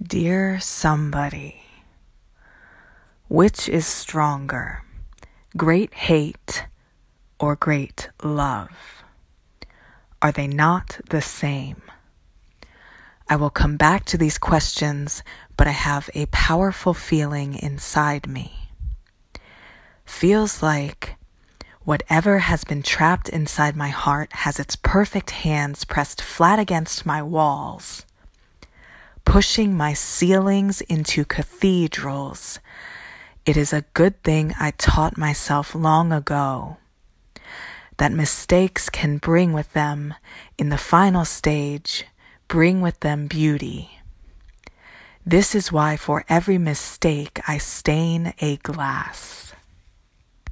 Dear somebody, which is stronger, great hate or great love? Are they not the same? I will come back to these questions, but I have a powerful feeling inside me. Feels like whatever has been trapped inside my heart has its perfect hands pressed flat against my walls pushing my ceilings into cathedrals. It is a good thing I taught myself long ago that mistakes can bring with them, in the final stage, bring with them beauty. This is why for every mistake I stain a glass.